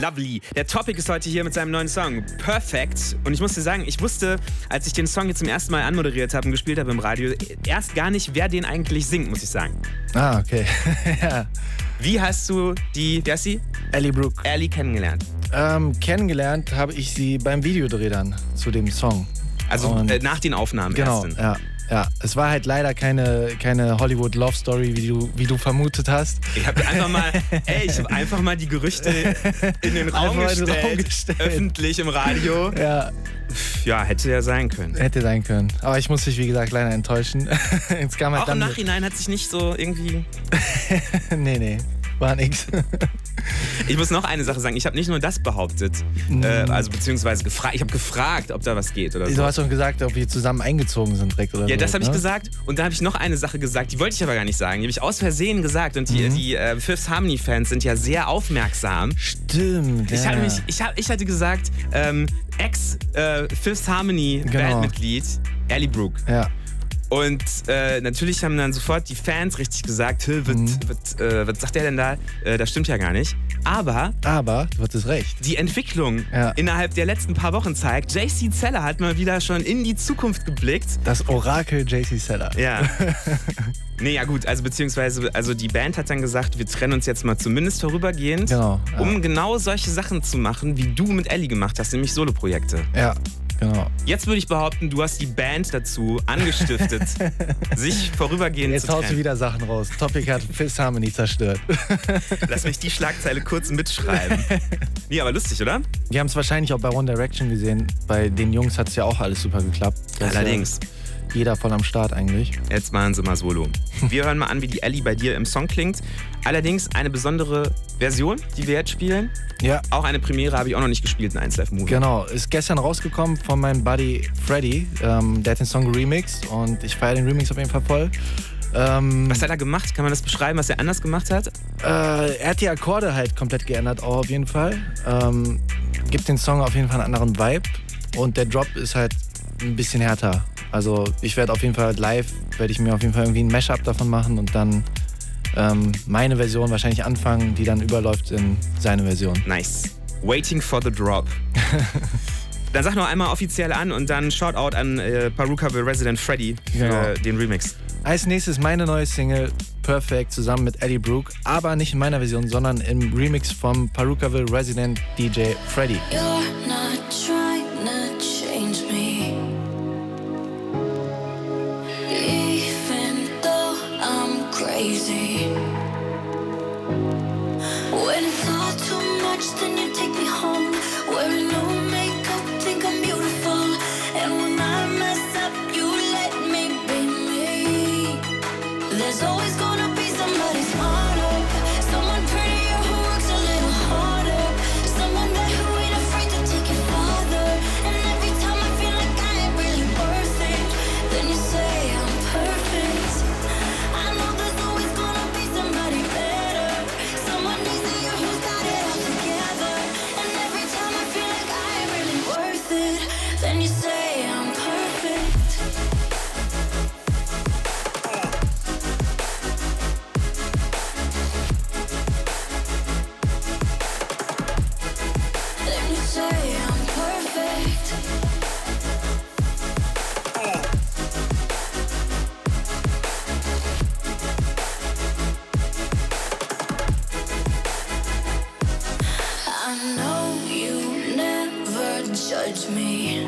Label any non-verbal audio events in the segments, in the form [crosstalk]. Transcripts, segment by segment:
Lovely. Der Topic ist heute hier mit seinem neuen Song Perfect. Und ich muss dir sagen, ich wusste, als ich den Song jetzt zum ersten Mal anmoderiert habe und gespielt habe im Radio, erst gar nicht, wer den eigentlich singt, muss ich sagen. Ah, okay. [laughs] ja. Wie hast du die, wer ist sie? Ellie Brooke. Ellie kennengelernt. Ähm, kennengelernt habe ich sie beim Videodreh dann zu dem Song. Also äh, nach den Aufnahmen genau, erst. Ja, ja. Es war halt leider keine, keine Hollywood Love Story, wie du, wie du vermutet hast. Ich habe einfach mal, ey, ich habe einfach mal die Gerüchte in den [laughs] Raum, in den gestellt, Raum gestellt. öffentlich im Radio. Ja, Ja, hätte ja sein können. hätte sein können. Aber ich muss dich, wie gesagt, leider enttäuschen. [laughs] Jetzt kam halt Auch im. Nachhinein hat sich nicht so irgendwie. [laughs] nee, nee. War nix. [laughs] Ich muss noch eine Sache sagen. Ich habe nicht nur das behauptet, äh, also beziehungsweise gefragt. Ich habe gefragt, ob da was geht oder Du so. hast schon gesagt, ob wir zusammen eingezogen sind direkt oder Ja, so. das habe ich ne? gesagt. Und da habe ich noch eine Sache gesagt, die wollte ich aber gar nicht sagen. Die habe ich aus Versehen gesagt. Und die, Mhm. die äh, Fifth Harmony-Fans sind ja sehr aufmerksam. Stimmt. Ich, ja. hatte mich, ich, hab, ich hatte gesagt, ähm, Ex-Fifth Harmony-Bandmitglied Ellie Brooke. Ja. Und äh, natürlich haben dann sofort die Fans richtig gesagt, "Hä, was, Mhm. was, äh, was sagt der denn da? Äh, das stimmt ja gar nicht. Aber Aber du hattest recht. die Entwicklung Ja. innerhalb der letzten paar Wochen zeigt, JC Zeller hat mal wieder schon in die Zukunft geblickt. Das Orakel JC Seller. Ja. [laughs] nee, ja gut, also beziehungsweise, also die Band hat dann gesagt, wir trennen uns jetzt mal zumindest vorübergehend, Genau. Ja. um genau solche Sachen zu machen, wie du mit Ellie gemacht hast, nämlich Soloprojekte. ja, genau. Jetzt würde ich behaupten, du hast die Band dazu angestiftet, [laughs] sich vorübergehend Jetzt zu haust du wieder Sachen raus. Topic hat Fifth Harmony zerstört. [laughs] Lass mich die Schlagzeile kurz mitschreiben. [laughs] nee, aber lustig, oder? Wir haben es wahrscheinlich auch bei One Direction gesehen. Bei den Jungs hat es ja auch alles super geklappt. Allerdings. Ja jeder voll am Start eigentlich. Jetzt machen sie mal Solo. Wir hören mal an, wie die Ellie bei dir im Song klingt. Allerdings eine besondere Version, die wir jetzt spielen. Ja, Auch eine Premiere habe ich auch noch nicht gespielt in 1 Live Movie. genau. Ist gestern rausgekommen von meinem Buddy Freddy. Ähm, der hat den Song remixed und ich feiere den Remix auf jeden Fall voll. Ähm, Was hat er gemacht? Kann man das beschreiben, was er anders gemacht hat? Äh, er hat die Akkorde halt komplett geändert, auch auf jeden Fall. Ähm, gibt den Song auf jeden Fall einen anderen Vibe. Und der Drop ist halt ein bisschen härter. Also ich werde auf jeden Fall live, werde ich mir auf jeden Fall irgendwie ein Mashup davon machen und dann ähm, meine Version wahrscheinlich anfangen, die dann überläuft in seine Version. Nice. Waiting for the Drop. [laughs] Dann sag noch einmal offiziell an und dann Shoutout an äh, Perukaville Resident Freddy für Genau. den Remix. Als nächstes meine neue Single Perfect zusammen mit Eddie Brooke, aber nicht in meiner Version, sondern im Remix vom Perukaville Resident DJ Freddy. You're not trying see. touch me.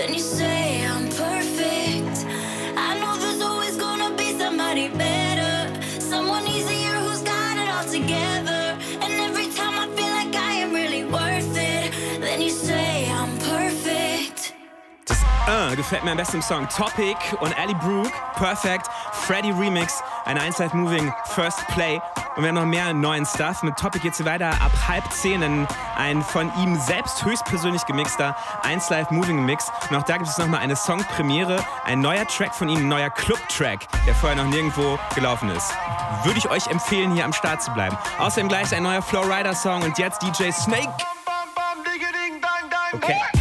Then you say I'm perfect. I know there's always gonna be somebody better, someone easier who's got it all together. And every time I feel like I am really worth it, then you say I'm perfect. Ah, das 1 gefällt mir am besten Song Topic und Ellie Brooke, Perfect. Freddy Remix, ein 1 Live Moving First Play. Und wir haben noch mehr neuen Stuff. Mit Topic geht's hier weiter ab halb zehn in ein von ihm selbst höchstpersönlich gemixter 1 Live Moving Mix. Und auch da gibt es nochmal eine Songpremiere, ein neuer Track von ihm, ein neuer Club-Track, der vorher noch nirgendwo gelaufen ist. Würde ich euch empfehlen, hier am Start zu bleiben. Außerdem gleich ein neuer Flowrider Song und jetzt DJ Snake. Okay.